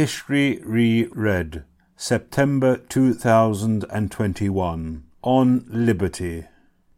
History Reread, September 2021, on Liberty.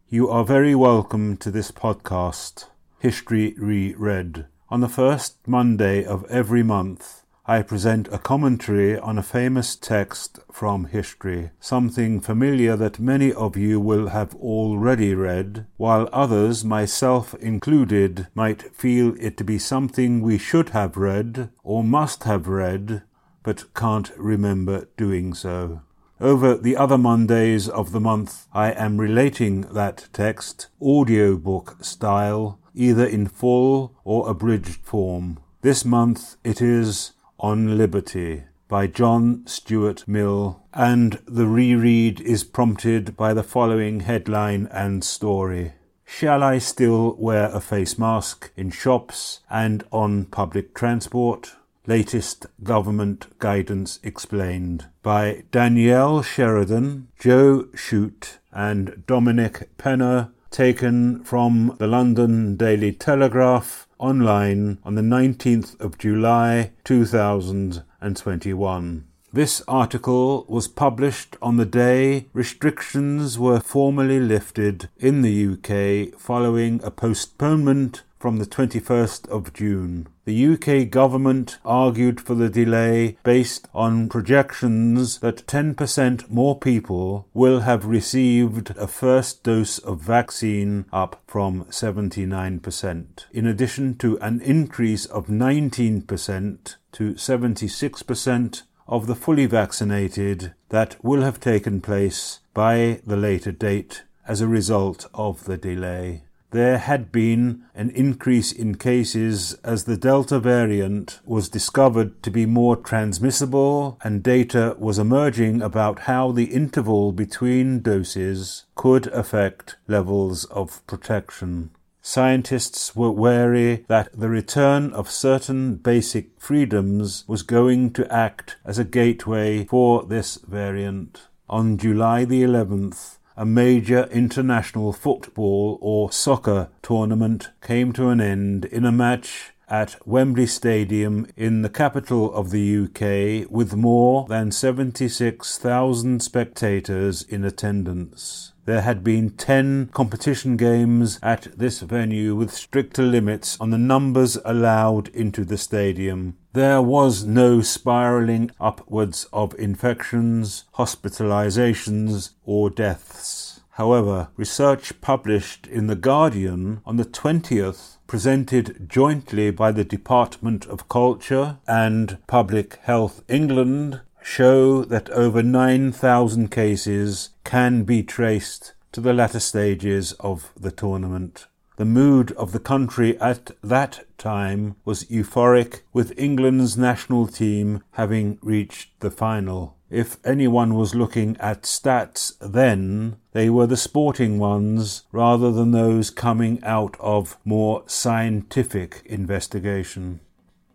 You are very welcome to this podcast, History Reread. On the first Monday of every month, I present a commentary on a famous text from history, something familiar that many of you will have already read, while others, myself included, might feel it to be something we should have read or must have read, but can't remember doing so. Over the other Mondays of the month, I am relating that text, audiobook style, either in full or abridged form. This month it is on Liberty by John Stuart Mill, and the reread is prompted by the following headline and story. Shall I still wear a face mask in shops and on public transport? Latest government guidance explained by Danielle Sheridan, Joe Shute, and Dominic Penna, taken from the London Daily Telegraph online on the 19th of July 2021. This article was published on the day restrictions were formally lifted in the UK following a postponement from the 21st of June. The UK government argued for the delay based on projections that 10% more people will have received a first dose of vaccine up from 79%, in addition to an increase of 19% to 76% of the fully vaccinated that will have taken place by the later date as a result of the delay there had been an increase in cases as the Delta variant was discovered to be more transmissible and data was emerging about how the interval between doses could affect levels of protection. Scientists were wary that the return of certain basic freedoms was going to act as a gateway for this variant. On July the 11th, a major international football or soccer tournament came to an end in a match at Wembley Stadium in the capital of the UK with more than 76,000 spectators in attendance. There had been 10 competition games at this venue with stricter limits on the numbers allowed into the stadium. There was no spiralling upwards of infections, hospitalizations, or deaths. However, research published in The Guardian on the 20th presented jointly by the Department of Culture and Public Health England show that over 9,000 cases can be traced to the latter stages of the tournament. The mood of the country at that time was euphoric, with England's national team having reached the final. If anyone was looking at stats then, they were the sporting ones rather than those coming out of more scientific investigation.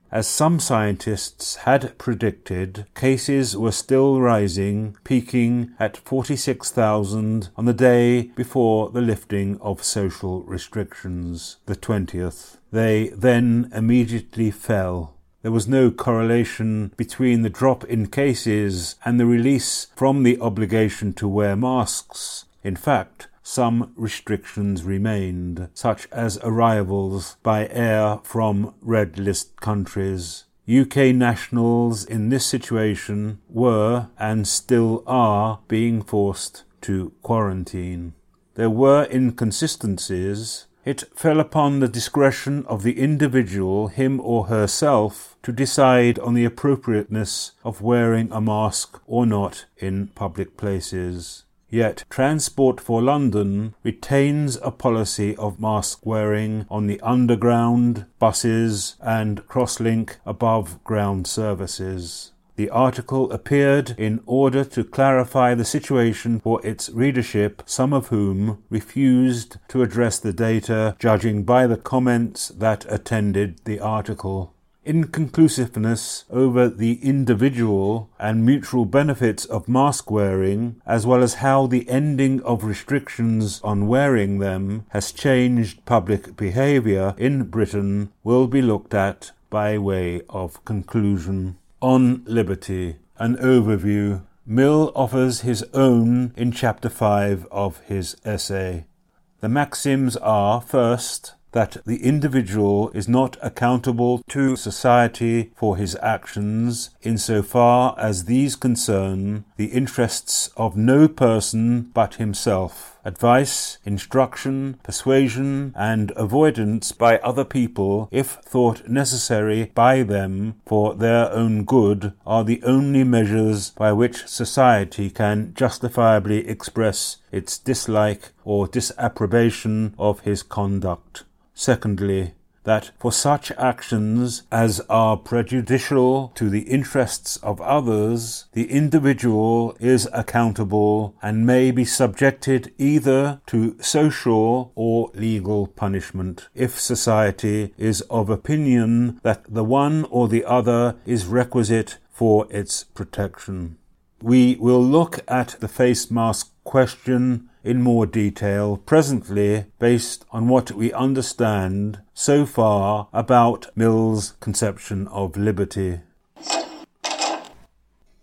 As some scientists had predicted, cases were still rising, peaking at 46,000 on the day before the lifting of social restrictions, the 20th. They then immediately fell. There was no correlation between the drop in cases and the release from the obligation to wear masks. In fact, some restrictions remained, such as arrivals by air from red list countries. UK nationals in this situation were and still are being forced to quarantine. There were inconsistencies. It fell upon the discretion of the individual, him or herself, to decide on the appropriateness of wearing a mask or not in public places. Yet Transport for London retains a policy of mask wearing on the underground, buses, and crosslink above ground services. The article appeared in order to clarify the situation for its readership, some of whom refused to address the data, judging by the comments that attended the article inconclusiveness over the individual and mutual benefits of mask wearing, as well as how the ending of restrictions on wearing them has changed public behaviour in Britain, will be looked at by way of conclusion. On Liberty, an overview. Mill offers his own in chapter 5 of his essay. The maxims are first, that the individual is not accountable to society for his actions insofar as these concern the interests of no person but himself. Advice, instruction, persuasion, and avoidance by other people, if thought necessary by them for their own good, are the only measures by which society can justifiably express its dislike or disapprobation of his conduct. Secondly, that for such actions as are prejudicial to the interests of others, the individual is accountable and may be subjected either to social or legal punishment if society is of opinion that the one or the other is requisite for its protection. We will look at the face mask question in more detail presently based on what we understand so far about Mill's conception of liberty.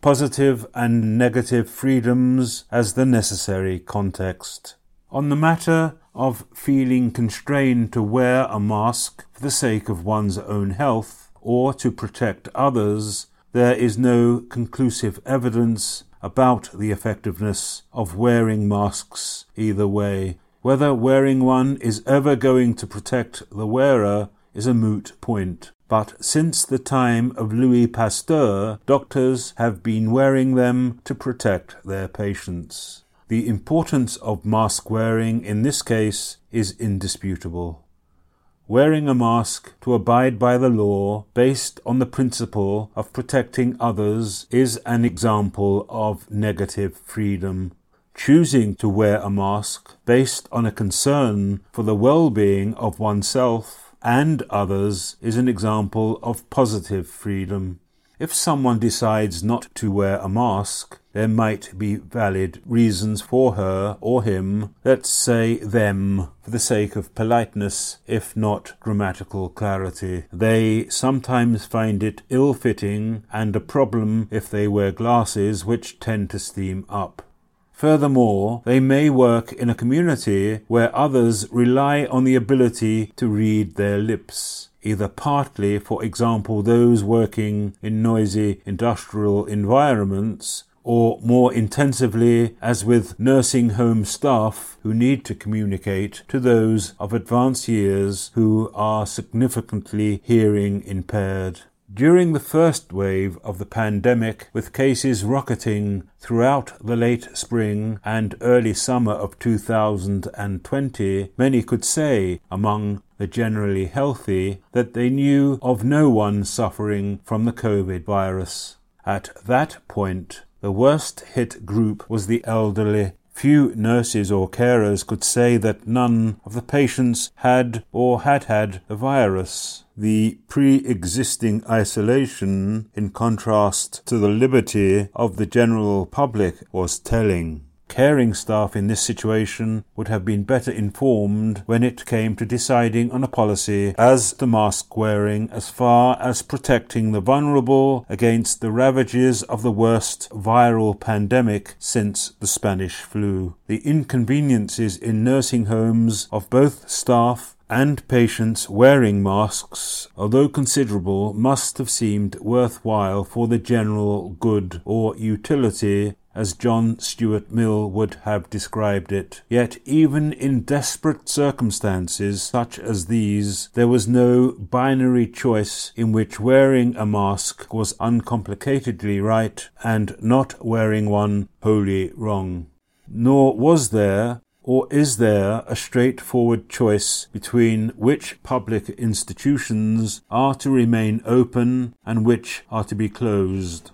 Positive and negative freedoms as the necessary context. On the matter of feeling constrained to wear a mask for the sake of one's own health or to protect others, there is no conclusive evidence about the effectiveness of wearing masks either way. Whether wearing one is ever going to protect the wearer is a moot point. But since the time of Louis Pasteur, doctors have been wearing them to protect their patients. The importance of mask wearing in this case is indisputable wearing a mask to abide by the law based on the principle of protecting others is an example of negative freedom. Choosing to wear a mask based on a concern for the well-being of oneself and others is an example of positive freedom. If someone decides not to wear a mask, there might be valid reasons for her or him, let's say them, for the sake of politeness, if not grammatical clarity. They sometimes find it ill fitting and a problem if they wear glasses which tend to steam up. Furthermore, they may work in a community where others rely on the ability to read their lips either partly, for example, those working in noisy industrial environments, or more intensively, as with nursing home staff who need to communicate to those of advanced years who are significantly hearing impaired. During the first wave of the pandemic, with cases rocketing throughout the late spring and early summer of 2020, many could say, among the generally healthy, that they knew of no one suffering from the COVID virus. At that point, the worst hit group was the elderly Few nurses or carers could say that none of the patients had or had had the virus. The pre-existing isolation, in contrast to the liberty of the general public, was telling. Caring staff in this situation would have been better informed when it came to deciding on a policy as the mask wearing as far as protecting the vulnerable against the ravages of the worst viral pandemic since the Spanish flu. The inconveniences in nursing homes of both staff and patients wearing masks, although considerable, must have seemed worthwhile for the general good or utility as John Stuart Mill would have described it. Yet even in desperate circumstances such as these, there was no binary choice in which wearing a mask was uncomplicatedly right and not wearing one wholly wrong. Nor was there or is there a straightforward choice between which public institutions are to remain open and which are to be closed?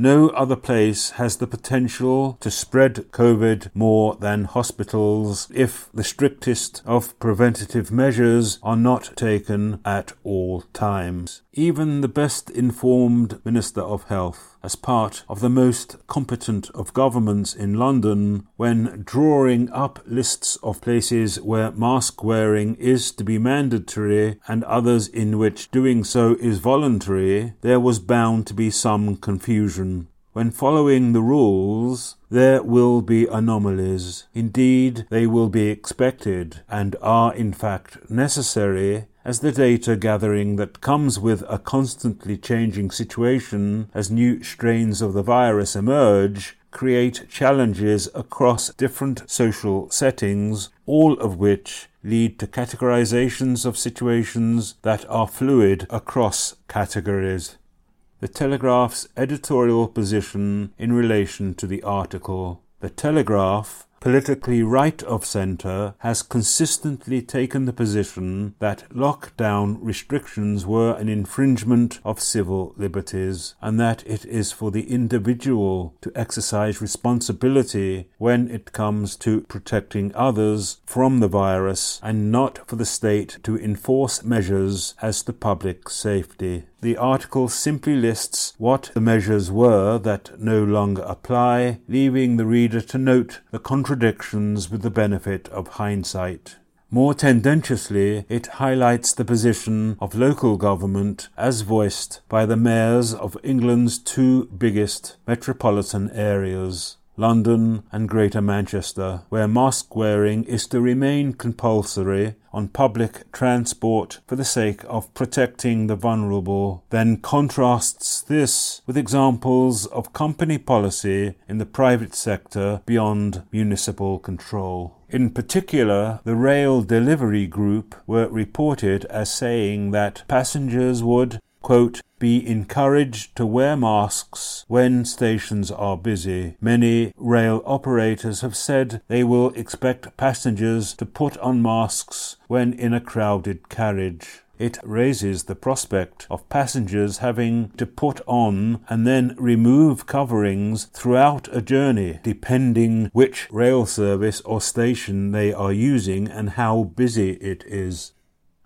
No other place has the potential to spread COVID more than hospitals if the strictest of preventative measures are not taken at all times. Even the best informed Minister of Health as part of the most competent of governments in London when drawing up lists of places where mask wearing is to be mandatory and others in which doing so is voluntary, there was bound to be some confusion. When following the rules, there will be anomalies. Indeed, they will be expected and are in fact necessary as the data gathering that comes with a constantly changing situation as new strains of the virus emerge create challenges across different social settings, all of which lead to categorizations of situations that are fluid across categories the Telegraph's editorial position in relation to the article. The Telegraph politically right of centre has consistently taken the position that lockdown restrictions were an infringement of civil liberties and that it is for the individual to exercise responsibility when it comes to protecting others from the virus and not for the state to enforce measures as to public safety. The article simply lists what the measures were that no longer apply, leaving the reader to note the contradictions with the benefit of hindsight. More tendentiously, it highlights the position of local government as voiced by the mayors of England's two biggest metropolitan areas. London and Greater Manchester, where mask wearing is to remain compulsory on public transport for the sake of protecting the vulnerable, then contrasts this with examples of company policy in the private sector beyond municipal control. In particular, the rail delivery group were reported as saying that passengers would quote, be encouraged to wear masks when stations are busy. Many rail operators have said they will expect passengers to put on masks when in a crowded carriage. It raises the prospect of passengers having to put on and then remove coverings throughout a journey, depending which rail service or station they are using and how busy it is.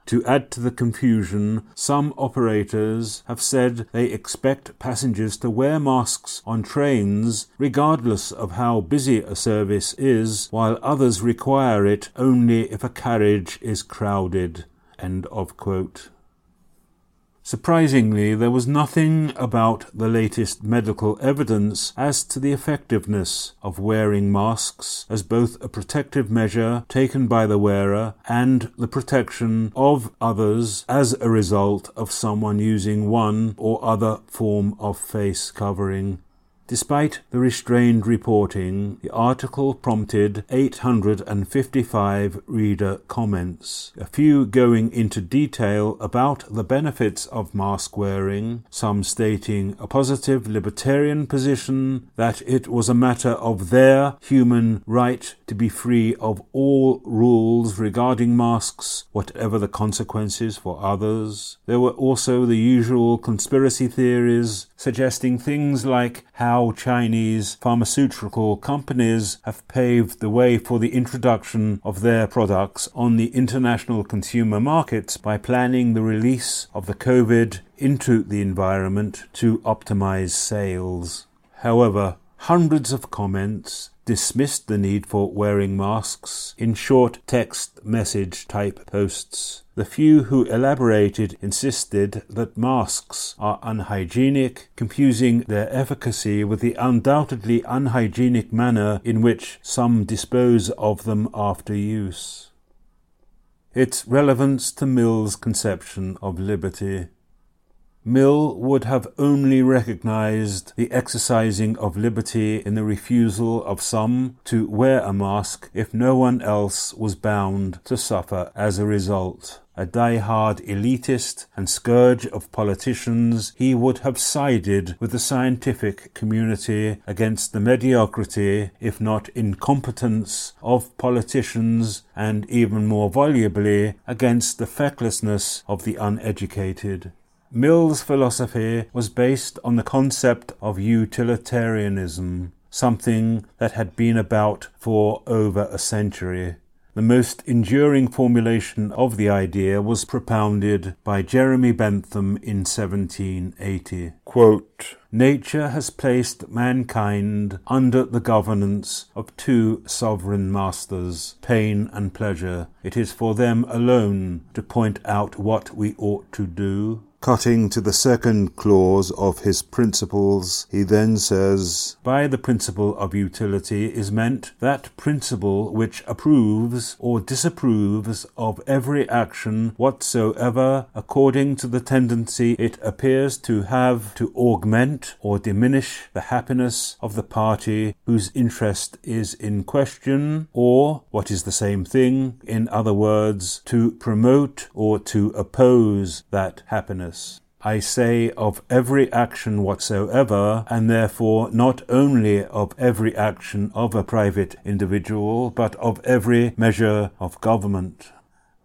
To add to the confusion, some operators have said they expect passengers to wear masks on trains regardless of how busy a service is, while others require it only if a carriage is crowded. End of quote. Surprisingly, there was nothing about the latest medical evidence as to the effectiveness of wearing masks as both a protective measure taken by the wearer and the protection of others as a result of someone using one or other form of face covering. Despite the restrained reporting, the article prompted 855 reader comments, a few going into detail about the benefits of mask wearing, some stating a positive libertarian position that it was a matter of their human right to be free of all rules regarding masks, whatever the consequences for others. There were also the usual conspiracy theories suggesting things like how Chinese pharmaceutical companies have paved the way for the introduction of their products on the international consumer markets by planning the release of the COVID into the environment to optimize sales. However, hundreds of comments dismissed the need for wearing masks in short text message type posts. The few who elaborated insisted that masks are unhygienic, confusing their efficacy with the undoubtedly unhygienic manner in which some dispose of them after use. Its relevance to Mill's conception of liberty. Mill would have only recognized the exercising of liberty in the refusal of some to wear a mask if no one else was bound to suffer as a result. A die-hard elitist and scourge of politicians, he would have sided with the scientific community against the mediocrity, if not incompetence, of politicians, and even more volubly against the fecklessness of the uneducated. Mill's philosophy was based on the concept of utilitarianism, something that had been about for over a century. The most enduring formulation of the idea was propounded by Jeremy Bentham in 1780. Quote, Nature has placed mankind under the governance of two sovereign masters, pain and pleasure. It is for them alone to point out what we ought to do Cutting to the second clause of his principles, he then says, By the principle of utility is meant that principle which approves or disapproves of every action whatsoever according to the tendency it appears to have to augment or diminish the happiness of the party whose interest is in question, or, what is the same thing, in other words, to promote or to oppose that happiness. I say of every action whatsoever, and therefore not only of every action of a private individual, but of every measure of government.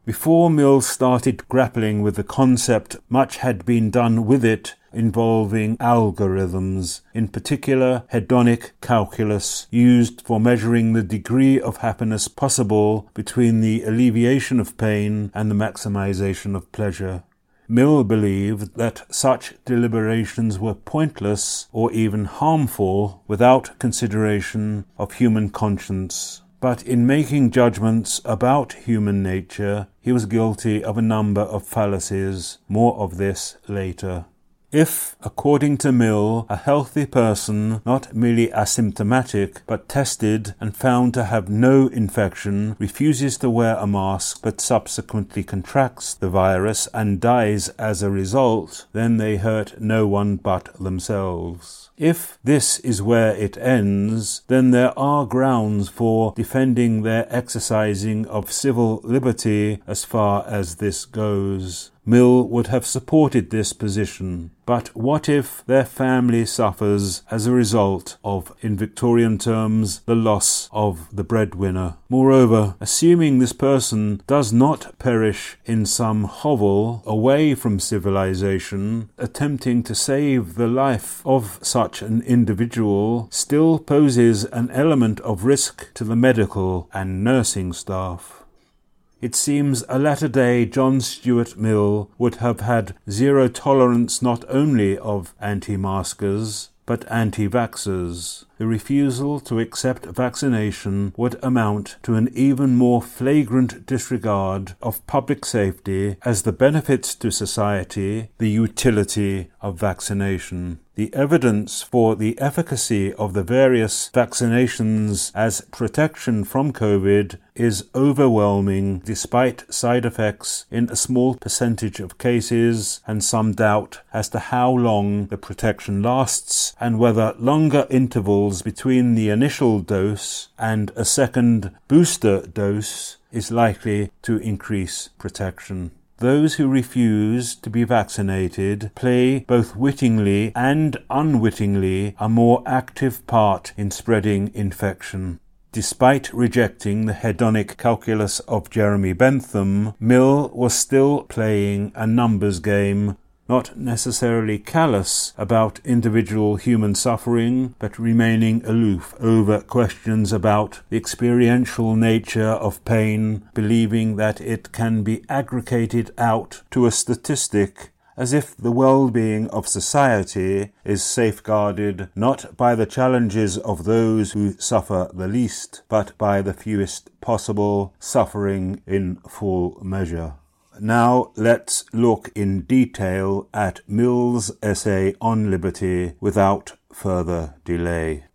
Before Mill started grappling with the concept, much had been done with it involving algorithms, in particular hedonic calculus, used for measuring the degree of happiness possible between the alleviation of pain and the maximization of pleasure. Mill believed that such deliberations were pointless or even harmful without consideration of human conscience. But in making judgments about human nature, he was guilty of a number of fallacies. More of this later. If, according to Mill, a healthy person, not merely asymptomatic, but tested and found to have no infection, refuses to wear a mask but subsequently contracts the virus and dies as a result, then they hurt no one but themselves. If this is where it ends, then there are grounds for defending their exercising of civil liberty as far as this goes. Mill would have supported this position. But what if their family suffers as a result of, in Victorian terms, the loss of the breadwinner? Moreover, assuming this person does not perish in some hovel away from civilization, attempting to save the life of such an individual still poses an element of risk to the medical and nursing staff. It seems a latter day John Stuart Mill would have had zero tolerance not only of anti maskers, but anti vaxxers. The refusal to accept vaccination would amount to an even more flagrant disregard of public safety as the benefits to society, the utility of vaccination the evidence for the efficacy of the various vaccinations as protection from COVID is overwhelming despite side effects in a small percentage of cases and some doubt as to how long the protection lasts and whether longer intervals between the initial dose and a second booster dose is likely to increase protection. Those who refuse to be vaccinated play both wittingly and unwittingly a more active part in spreading infection. Despite rejecting the hedonic calculus of Jeremy Bentham, Mill was still playing a numbers game not necessarily callous about individual human suffering, but remaining aloof over questions about the experiential nature of pain, believing that it can be aggregated out to a statistic as if the well-being of society is safeguarded not by the challenges of those who suffer the least, but by the fewest possible, suffering in full measure. Now let's look in detail at Mill's essay on liberty without further delay.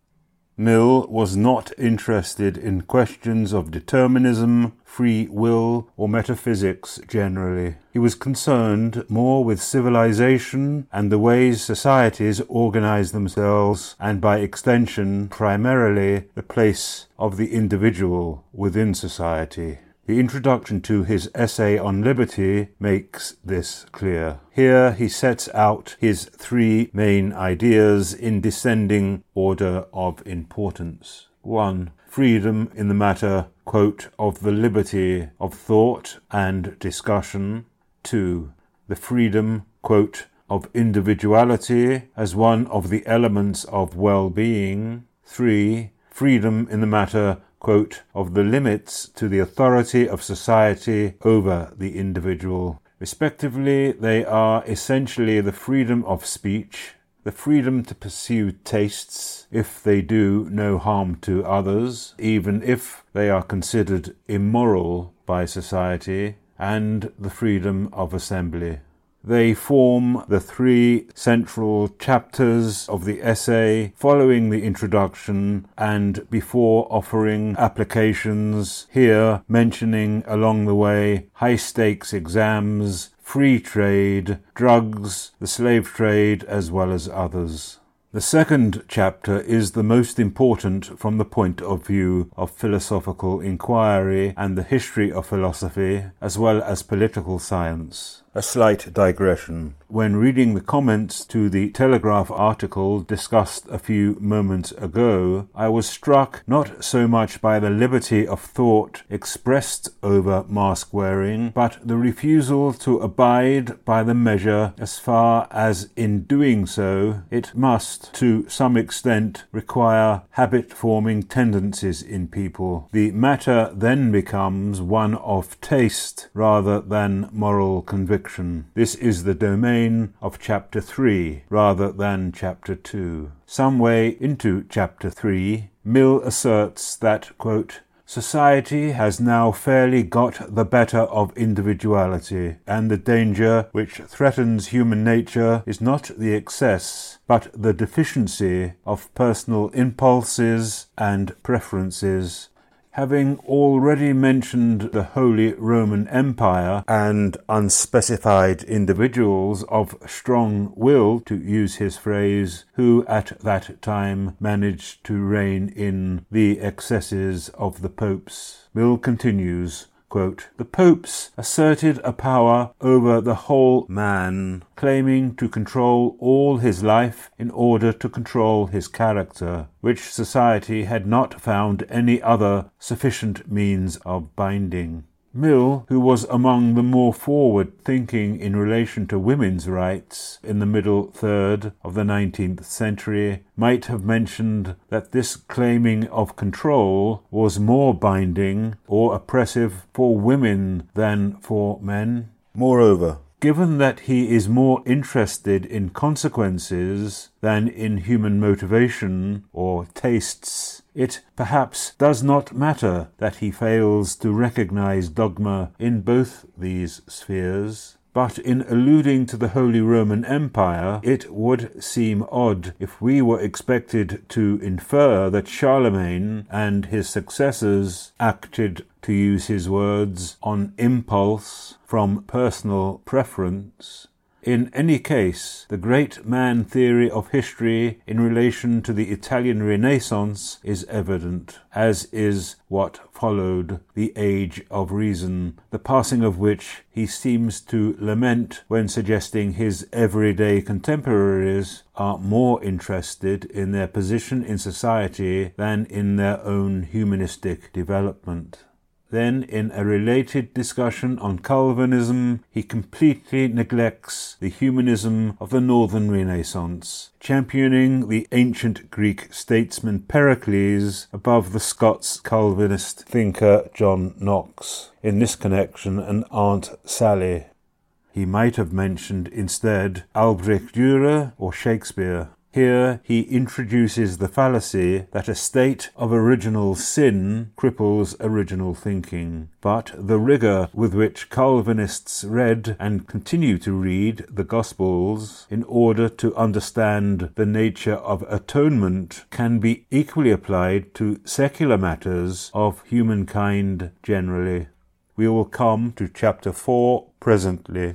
Mill was not interested in questions of determinism, free will, or metaphysics generally. He was concerned more with civilization and the ways societies organize themselves, and by extension, primarily, the place of the individual within society. The introduction to his essay on liberty makes this clear. Here he sets out his three main ideas in descending order of importance. 1. Freedom in the matter, quote, of the liberty of thought and discussion. 2. The freedom, quote, of individuality as one of the elements of well being. 3. Freedom in the matter, quote, of the limits to the authority of society over the individual. Respectively, they are essentially the freedom of speech, the freedom to pursue tastes if they do no harm to others, even if they are considered immoral by society, and the freedom of assembly. They form the three central chapters of the essay following the introduction and before offering applications, here mentioning along the way high stakes exams, free trade, drugs, the slave trade, as well as others. The second chapter is the most important from the point of view of philosophical inquiry and the history of philosophy, as well as political science. A slight digression. When reading the comments to the Telegraph article discussed a few moments ago, I was struck not so much by the liberty of thought expressed over mask wearing, but the refusal to abide by the measure as far as in doing so it must, to some extent, require habit forming tendencies in people. The matter then becomes one of taste rather than moral conviction This is the domain of chapter 3 rather than chapter 2. Some way into chapter 3, Mill asserts that, quote, Society has now fairly got the better of individuality, and the danger which threatens human nature is not the excess, but the deficiency of personal impulses and preferences Having already mentioned the Holy Roman Empire and unspecified individuals of strong will, to use his phrase, who at that time managed to rein in the excesses of the popes, Mill continues Quote, the popes asserted a power over the whole man, claiming to control all his life in order to control his character, which society had not found any other sufficient means of binding. Mill, who was among the more forward thinking in relation to women's rights in the middle third of the nineteenth century, might have mentioned that this claiming of control was more binding or oppressive for women than for men. Moreover, Given that he is more interested in consequences than in human motivation or tastes, it perhaps does not matter that he fails to recognize dogma in both these spheres. But in alluding to the Holy Roman Empire, it would seem odd if we were expected to infer that Charlemagne and his successors acted, to use his words, on impulse from personal preference in any case, the great man theory of history in relation to the Italian Renaissance is evident, as is what followed the Age of Reason, the passing of which he seems to lament when suggesting his everyday contemporaries are more interested in their position in society than in their own humanistic development. Then, in a related discussion on Calvinism, he completely neglects the humanism of the Northern Renaissance, championing the ancient Greek statesman Pericles above the Scots Calvinist thinker John Knox. In this connection, an Aunt Sally. He might have mentioned instead Albrecht Dürer or Shakespeare. Here he introduces the fallacy that a state of original sin cripples original thinking. But the rigour with which Calvinists read and continue to read the Gospels in order to understand the nature of atonement can be equally applied to secular matters of humankind generally. We will come to chapter 4 presently.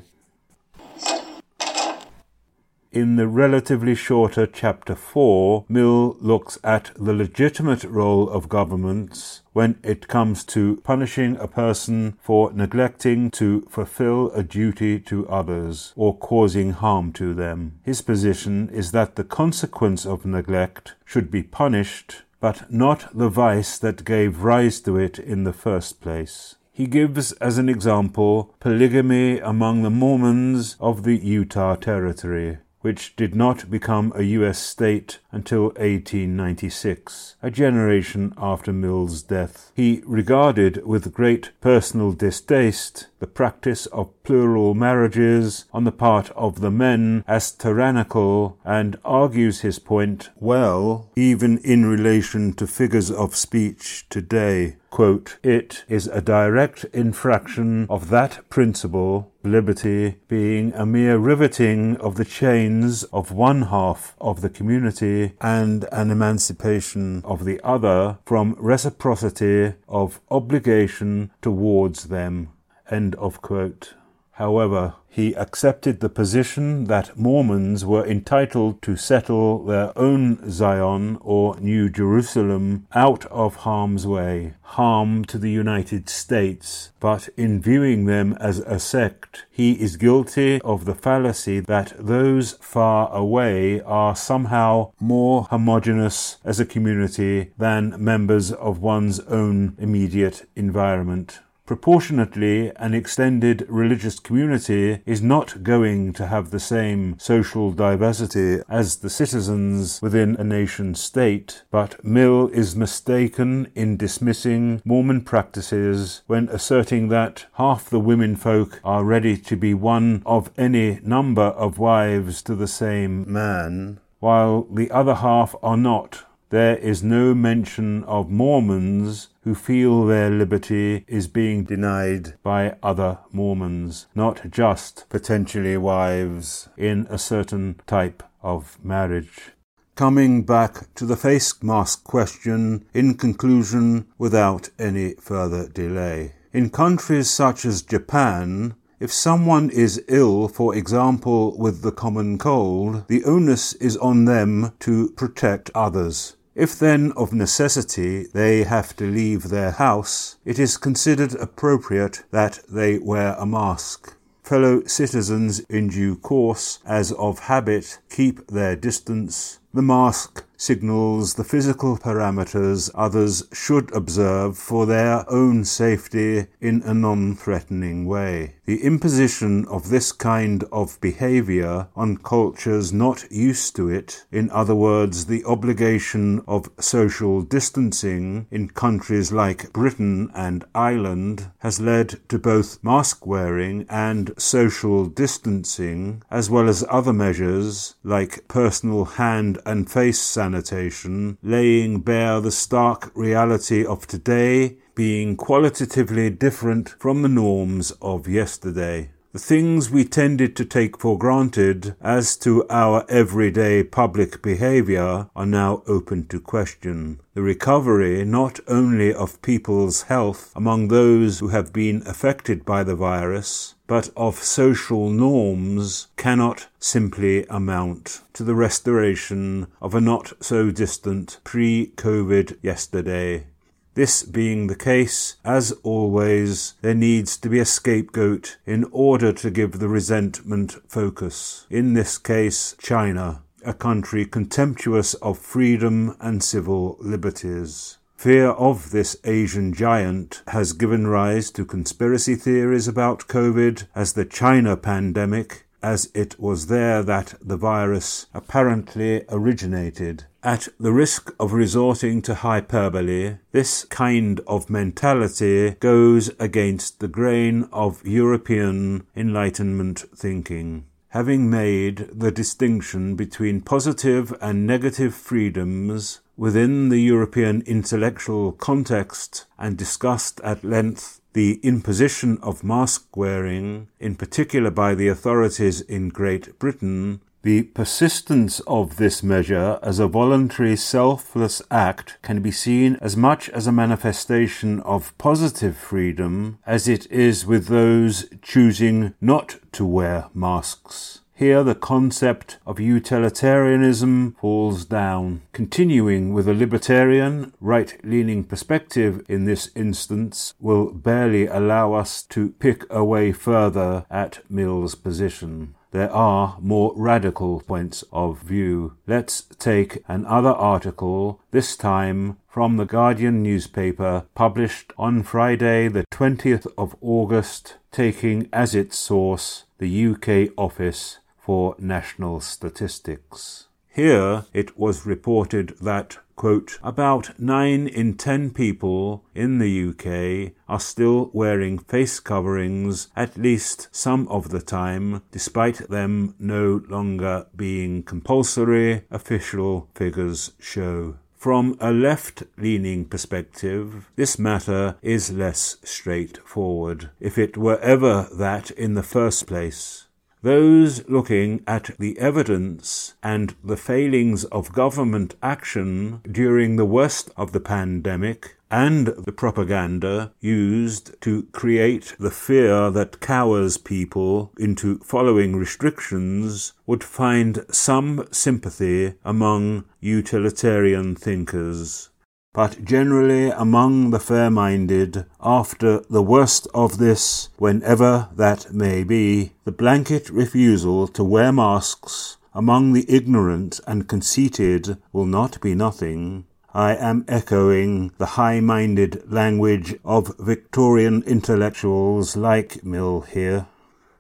In the relatively shorter chapter 4, Mill looks at the legitimate role of governments when it comes to punishing a person for neglecting to fulfill a duty to others or causing harm to them. His position is that the consequence of neglect should be punished, but not the vice that gave rise to it in the first place. He gives as an example polygamy among the Mormons of the Utah Territory. Which did not become a US state until 1896, a generation after Mill's death. He regarded with great personal distaste the practice of plural marriages on the part of the men as tyrannical and argues his point well, even in relation to figures of speech today. Quote, it is a direct infraction of that principle, liberty being a mere riveting of the chains of one half of the community and an emancipation of the other from reciprocity of obligation towards them. End of quote. However, he accepted the position that Mormons were entitled to settle their own Zion or New Jerusalem out of harm's way, harm to the United States, but in viewing them as a sect, he is guilty of the fallacy that those far away are somehow more homogeneous as a community than members of one's own immediate environment. Proportionately, an extended religious community is not going to have the same social diversity as the citizens within a nation state, but Mill is mistaken in dismissing Mormon practices when asserting that half the women folk are ready to be one of any number of wives to the same man, while the other half are not. There is no mention of Mormons who feel their liberty is being denied by other Mormons, not just potentially wives in a certain type of marriage. Coming back to the face mask question in conclusion without any further delay. In countries such as Japan, if someone is ill, for example, with the common cold, the onus is on them to protect others. If then of necessity they have to leave their house, it is considered appropriate that they wear a mask. Fellow citizens in due course, as of habit, keep their distance. The mask signals the physical parameters others should observe for their own safety in a non threatening way. The imposition of this kind of behavior on cultures not used to it, in other words, the obligation of social distancing in countries like Britain and Ireland, has led to both mask wearing and social distancing, as well as other measures like personal hand and face sanitation laying bare the stark reality of today being qualitatively different from the norms of yesterday. The things we tended to take for granted as to our everyday public behavior are now open to question. The recovery not only of people's health among those who have been affected by the virus, but of social norms cannot simply amount to the restoration of a not so distant pre-COVID yesterday. This being the case, as always, there needs to be a scapegoat in order to give the resentment focus. In this case, China, a country contemptuous of freedom and civil liberties. Fear of this Asian giant has given rise to conspiracy theories about COVID as the China pandemic, as it was there that the virus apparently originated. At the risk of resorting to hyperbole, this kind of mentality goes against the grain of European Enlightenment thinking. Having made the distinction between positive and negative freedoms within the European intellectual context and discussed at length the imposition of mask wearing, in particular by the authorities in Great Britain, the persistence of this measure as a voluntary selfless act can be seen as much as a manifestation of positive freedom as it is with those choosing not to wear masks. Here the concept of utilitarianism falls down. Continuing with a libertarian, right leaning perspective in this instance will barely allow us to pick away further at Mill's position there are more radical points of view. Let's take another article, this time from the Guardian newspaper, published on Friday, the 20th of August, taking as its source the UK office for national statistics. Here it was reported that quote, about 9 in 10 people in the UK are still wearing face coverings at least some of the time, despite them no longer being compulsory, official figures show. From a left leaning perspective, this matter is less straightforward, if it were ever that in the first place. Those looking at the evidence and the failings of government action during the worst of the pandemic and the propaganda used to create the fear that cowers people into following restrictions would find some sympathy among utilitarian thinkers but generally among the fair minded, after the worst of this, whenever that may be, the blanket refusal to wear masks among the ignorant and conceited will not be nothing. I am echoing the high minded language of Victorian intellectuals like Mill here.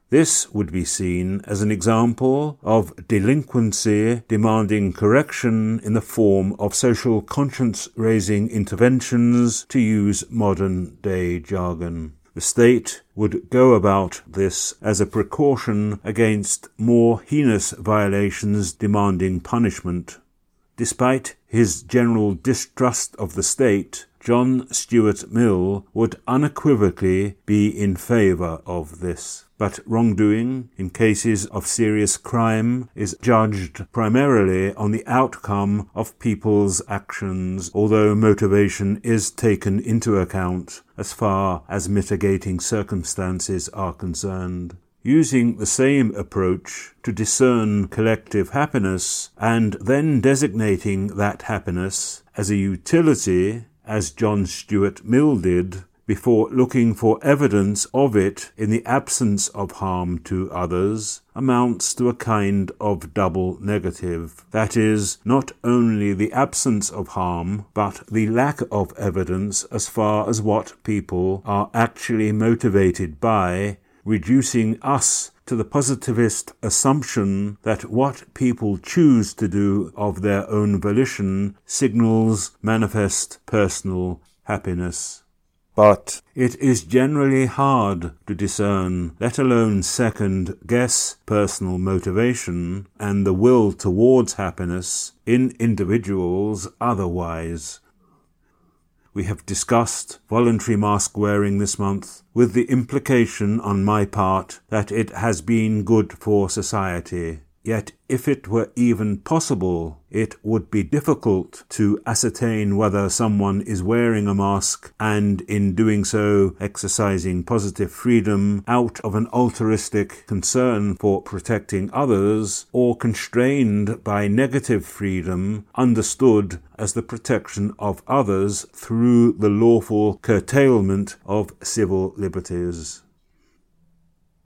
This would be seen as an example of delinquency demanding correction in the form of social conscience raising interventions, to use modern day jargon. The state would go about this as a precaution against more heinous violations demanding punishment. Despite his general distrust of the state, John Stuart Mill would unequivocally be in favour of this. But wrongdoing in cases of serious crime is judged primarily on the outcome of people's actions, although motivation is taken into account as far as mitigating circumstances are concerned using the same approach to discern collective happiness and then designating that happiness as a utility, as John Stuart Mill did, before looking for evidence of it in the absence of harm to others amounts to a kind of double negative. That is, not only the absence of harm, but the lack of evidence as far as what people are actually motivated by, reducing us to the positivist assumption that what people choose to do of their own volition signals manifest personal happiness but it is generally hard to discern, let alone second guess personal motivation and the will towards happiness in individuals otherwise. We have discussed voluntary mask wearing this month with the implication on my part that it has been good for society. Yet if it were even possible, it would be difficult to ascertain whether someone is wearing a mask and in doing so exercising positive freedom out of an altruistic concern for protecting others or constrained by negative freedom understood as the protection of others through the lawful curtailment of civil liberties.